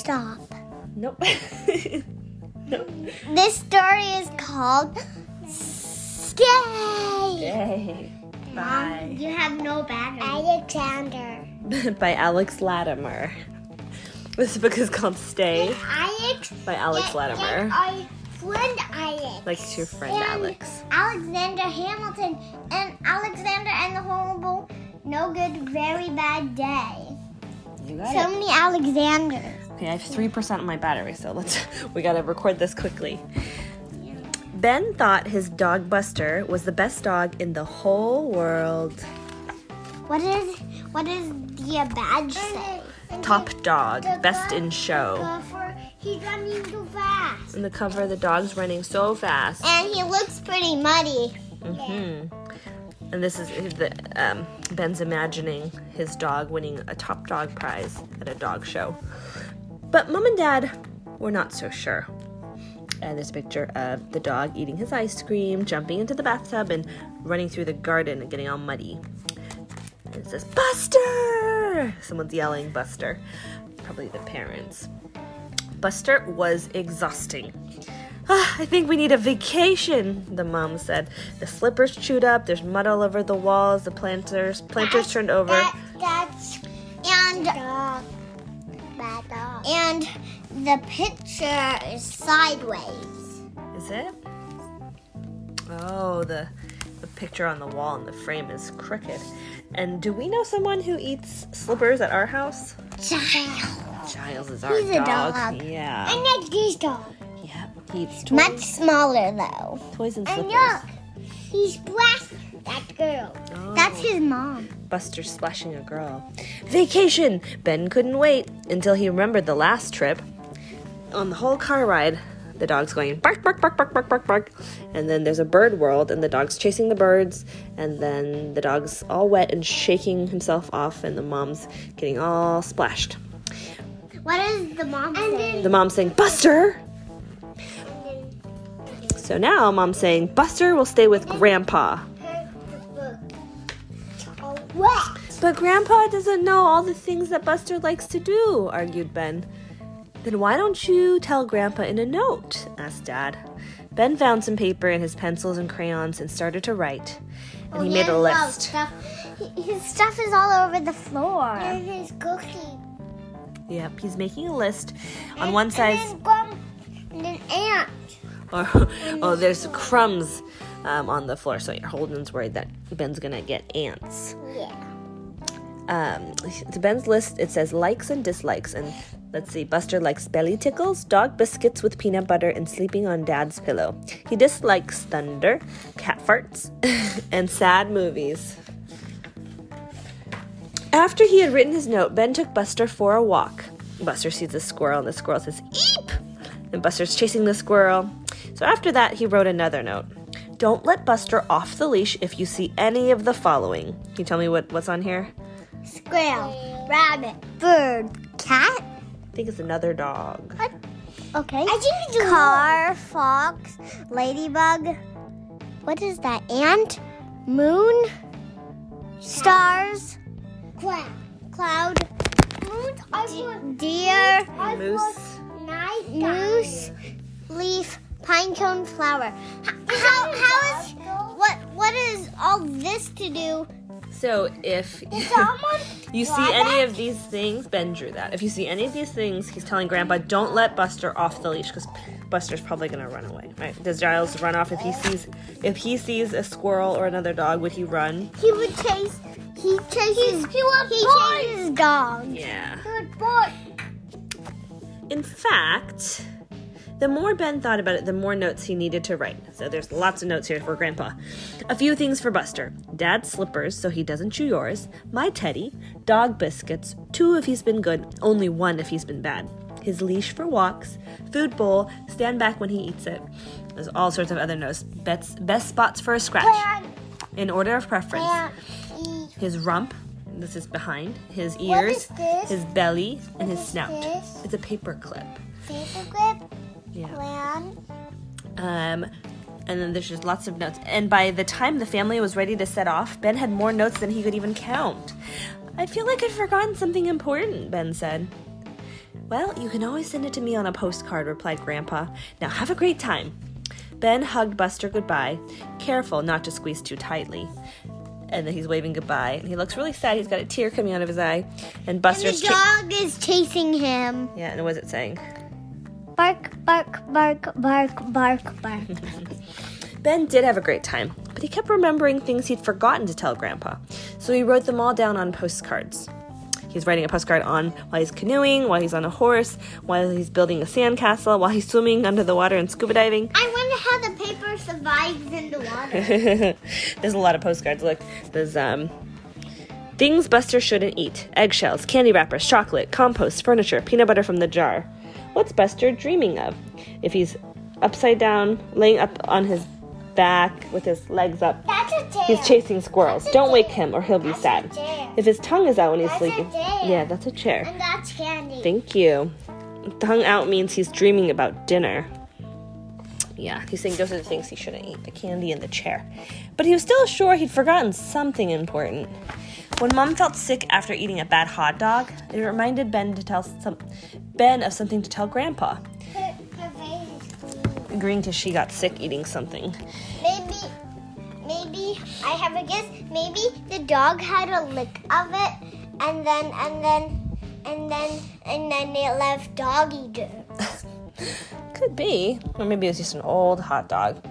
Stop. Nope. nope. This story is called Stay. Yay. Bye. You have no battery. Alexander. by Alex Latimer. This book is called Stay Alex. by Alex Latimer. I friend Alex. Like your friend And Alex. Alexander Hamilton and Alexander and the horrible, no good, very bad day. So it. many Alexanders. Okay, I have three percent of my battery, so let's we gotta record this quickly. Ben thought his dog Buster was the best dog in the whole world. What is what does the badge say? Top dog, best in show. He's running too fast. In the cover, the dog's running so fast. And he looks pretty muddy. hmm And this is the um, Ben's imagining his dog winning a top dog prize at a dog show. But mom and dad were not so sure. And there's a picture of the dog eating his ice cream, jumping into the bathtub, and running through the garden and getting all muddy. And it says, Buster! Someone's yelling, Buster. Probably the parents. Buster was exhausting. "Ah, I think we need a vacation, the mom said. The slippers chewed up, there's mud all over the walls, the planters planters turned over. That, that's and dog. And the picture is sideways. Is it? Oh, the the picture on the wall in the frame is crooked. And do we know someone who eats slippers at our house? Giles. Giles is our He's a dog. Yeah. And that's his dog. yeah. He eats toys, Much smaller though. toys and slippers. And look, he's splashing that girl. Oh. That's his mom. Buster splashing a girl. Vacation! Ben couldn't wait until he remembered the last trip. On the whole car ride, the dog's going bark, bark, bark, bark, bark, bark, bark. And then there's a bird world, and the dog's chasing the birds. And then the dog's all wet and shaking himself off, and the mom's getting all splashed. What is the mom saying? The mom's saying, Buster! So now mom's saying, Buster will stay with Grandpa. What? But Grandpa doesn't know all the things that Buster likes to do, argued Ben. Then why don't you tell Grandpa in a note? asked Dad. Ben found some paper and his pencils and crayons and started to write. And he oh, made a list. Stuff. His stuff is all over the floor. And his cookie. Yep, he's making a list. On one side, And then, and then ant. oh, oh, there's crumbs um, on the floor. So Holden's worried that Ben's gonna get ants. Yeah. um, to Ben's list, it says likes and dislikes. And let's see, Buster likes belly tickles, dog biscuits with peanut butter, and sleeping on dad's pillow. He dislikes thunder, cat farts, and sad movies. After he had written his note, Ben took Buster for a walk. Buster sees a squirrel, and the squirrel says, Eep! And Buster's chasing the squirrel. So after that, he wrote another note. Don't let Buster off the leash if you see any of the following. Can you tell me what, what's on here? Squirrel, rabbit, bird, cat. I think it's another dog. Okay. I think it's car, fox, ladybug. What is that? Ant, moon, stars, cloud, cloud, moon, deer, Moose. moose, leaf, pine cone, flower. H- How, how is what what is all this to do? So if you see any of these things, Ben drew that. If you see any of these things, he's telling Grandpa, don't let Buster off the leash because Buster's probably gonna run away. Right? Does Giles run off if he sees if he sees a squirrel or another dog? Would he run? He would chase. He chases. He, he chases dogs. Yeah. He would bark. In fact, the more Ben thought about it, the more notes he needed to write. So there's lots of notes here for Grandpa. A few things for Buster Dad's slippers so he doesn't chew yours, my teddy, dog biscuits, two if he's been good, only one if he's been bad, his leash for walks, food bowl, stand back when he eats it. There's all sorts of other notes. Best, best spots for a scratch. In order of preference, his rump, this is behind, his ears, his belly, and his snout. this? It's a paper clip. Paper clip, Yeah. plan. Um, and then there's just lots of notes. And by the time the family was ready to set off, Ben had more notes than he could even count. I feel like I've forgotten something important, Ben said. Well, you can always send it to me on a postcard, replied Grandpa. Now have a great time. Ben hugged Buster goodbye, careful not to squeeze too tightly. And then he's waving goodbye, and he looks really sad. He's got a tear coming out of his eye, and Buster's And the dog is chasing him. yeah. And what is it saying? Bark, bark, bark, bark, bark, bark. Ben did have a great time, but he kept remembering things he'd forgotten to tell Grandpa, so he wrote them all down on postcards. He's writing a postcard on while he's canoeing, while he's on a horse, while he's building a sandcastle, while he's swimming under the water and scuba diving. I wonder how the paper survives in the water. there's a lot of postcards. Look, there's um things Buster shouldn't eat: eggshells, candy wrappers, chocolate, compost, furniture, peanut butter from the jar. What's Buster dreaming of? If he's upside down, laying up on his back with his legs up, That's a tail. he's chasing squirrels. Don't wake him or he'll be That's sad. If his tongue is out when he's That's sleeping, yeah, that's a chair. And that's candy. Thank you. Tongue out means he's dreaming about dinner. Yeah, he's saying those are the things he shouldn't eat the candy and the chair. But he was still sure he'd forgotten something important. When mom felt sick after eating a bad hot dog, it reminded Ben to tell some Ben of something to tell Grandpa. Her, her face is green. Agreeing because she got sick eating something. Maybe, maybe I have a guess. Maybe the dog had a lick of it, and then and then and then and then it left doggy dirt. Could be. Or maybe it was just an old hot dog.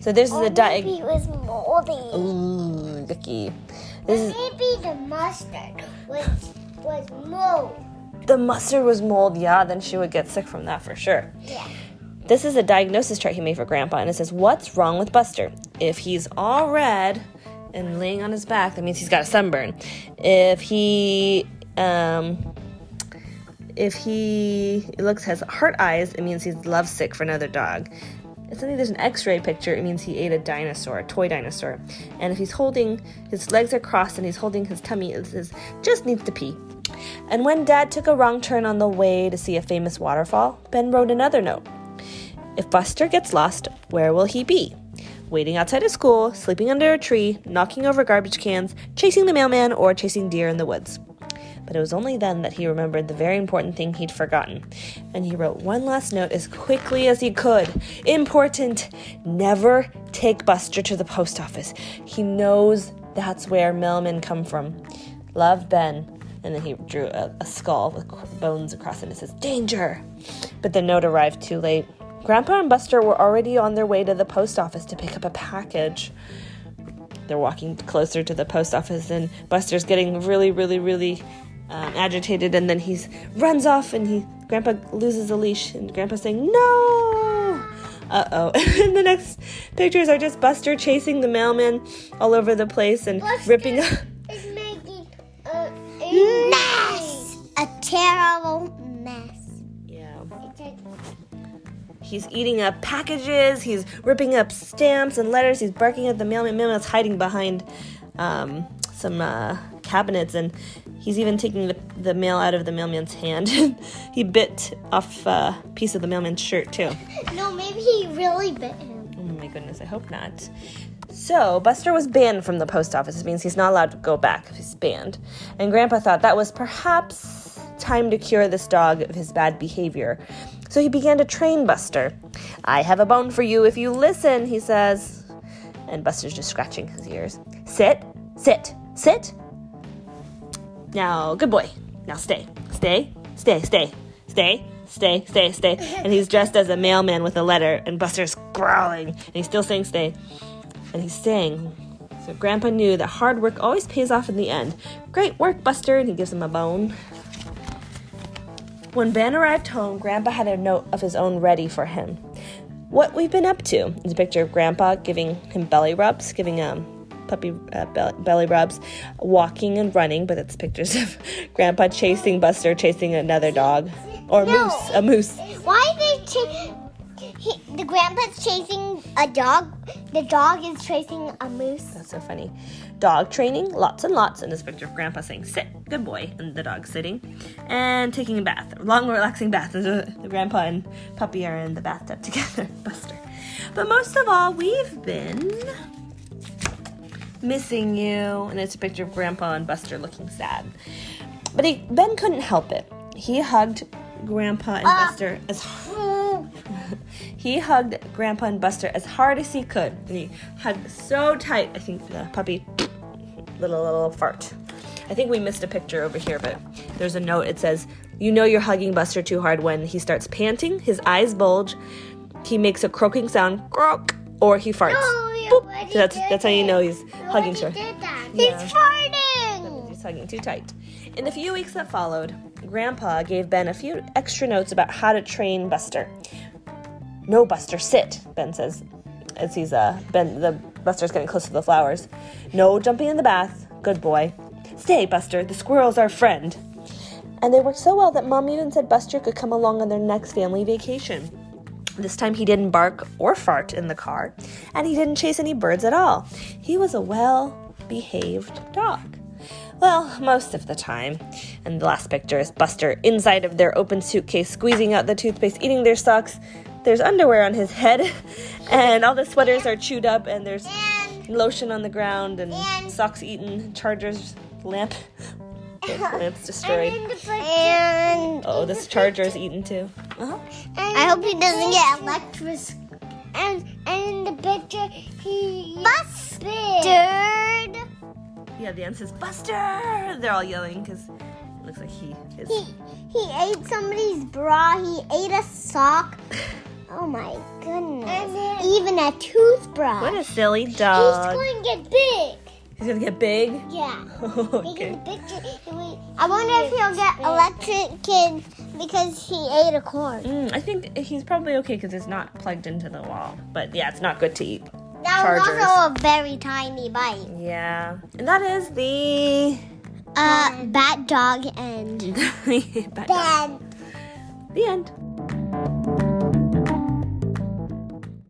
So this is a diet. maybe it was moldy. Ooh, yucky. This is Maybe the mustard was was mold. the mustard was mold, yeah, then she would get sick from that for sure. Yeah. This is a diagnosis chart he made for Grandpa, and it says, What's wrong with Buster? If he's all red and laying on his back, that means he's got a sunburn. If he, um, if he looks has heart eyes, it means he's lovesick for another dog. If something there's an X-ray picture, it means he ate a dinosaur, a toy dinosaur. And if he's holding his legs are crossed and he's holding his tummy, it says just needs to pee. And when Dad took a wrong turn on the way to see a famous waterfall, Ben wrote another note. If Buster gets lost, where will he be? Waiting outside of school, sleeping under a tree, knocking over garbage cans, chasing the mailman, or chasing deer in the woods. But it was only then that he remembered the very important thing he'd forgotten. And he wrote one last note as quickly as he could. Important! Never take Buster to the post office. He knows that's where mailmen come from. Love, Ben. And then he drew a, a skull with bones across it and it says, Danger! But the note arrived too late. Grandpa and Buster were already on their way to the post office to pick up a package. They're walking closer to the post office, and Buster's getting really, really, really um, agitated. And then he runs off, and he Grandpa loses a leash, and Grandpa's saying, "No!" Uh oh. and the next pictures are just Buster chasing the mailman all over the place and Buster ripping up. is making a, a mess. A terrible mess. Yeah. He's eating up packages. He's ripping up stamps and letters. He's barking at the mailman. Mailman's hiding behind um, some uh, cabinets, and he's even taking the, the mail out of the mailman's hand. he bit off a piece of the mailman's shirt too. No, maybe he really bit him. Oh my goodness, I hope not. So, Buster was banned from the post office. It means he's not allowed to go back if he's banned. And Grandpa thought that was perhaps time to cure this dog of his bad behavior. So he began to train Buster. I have a bone for you if you listen, he says. And Buster's just scratching his ears. Sit, sit, sit. Now, good boy. Now stay, stay, stay, stay, stay, stay, stay, stay. And he's dressed as a mailman with a letter, and Buster's growling, and he's still saying stay. And he's staying. So Grandpa knew that hard work always pays off in the end. Great work, Buster, and he gives him a bone. When Ben arrived home, Grandpa had a note of his own ready for him. What we've been up to is a picture of Grandpa giving him belly rubs, giving um puppy uh, belly, rubs, walking and running, but it's pictures of Grandpa chasing Buster, chasing another dog or No. moose, a moose. Why are they the grandpa's chasing a dog? The dog is chasing a moose. That's so funny. Dog training, lots and lots, and this picture of Grandpa saying "sit, good boy," and the dog sitting, and taking a bath, long, relaxing bath. The Grandpa and Puppy are in the bathtub together, Buster. But most of all, we've been missing you, and it's a picture of Grandpa and Buster looking sad. But he, Ben couldn't help it. He hugged Grandpa and Ah. Buster as he hugged Grandpa and Buster as hard as he could, and he hugged so tight. I think the puppy little little fart. I think we missed a picture over here, but there's a note. It says, "You know you're hugging Buster too hard when he starts panting, his eyes bulge, he makes a croaking sound, croak, or he farts. Boop. So that's that's how you know he's hugging He too. did that. Yeah. He's farting. He's hugging too tight. In the few weeks that followed, Grandpa gave Ben a few extra notes about how to train Buster. No, Buster, sit, Ben says as he's uh Ben the Buster's getting close to the flowers. No jumping in the bath. Good boy. Stay, Buster, the squirrel's our friend. And they worked so well that Mom even said Buster could come along on their next family vacation. This time he didn't bark or fart in the car, and he didn't chase any birds at all. He was a well behaved dog. Well, most of the time. And the last picture is Buster inside of their open suitcase, squeezing out the toothpaste, eating their socks. There's underwear on his head, and all the sweaters are chewed up, and there's lotion on the ground, and And- socks eaten, charger's lamp. the lamp's destroyed. and Oh, this charger is eaten too. Uh-huh. I hope he doesn't get electric. And and in the picture he busted. Yeah, the end says Buster. They're all yelling because it looks like he is. He he ate somebody's bra. He ate a sock. Oh my goodness! Even a toothbrush. What a silly dog! He's going to get big. He's gonna get big. Yeah. okay. Making the picture. I wonder if he'll get electric, electrocuted because he ate a corn. Mm, I think he's probably okay because it's not plugged into the wall. But yeah, it's not good to eat. That Chargers. was also a very tiny bite. Yeah, and that is the. Uh, bat dog and Bad dog. The end.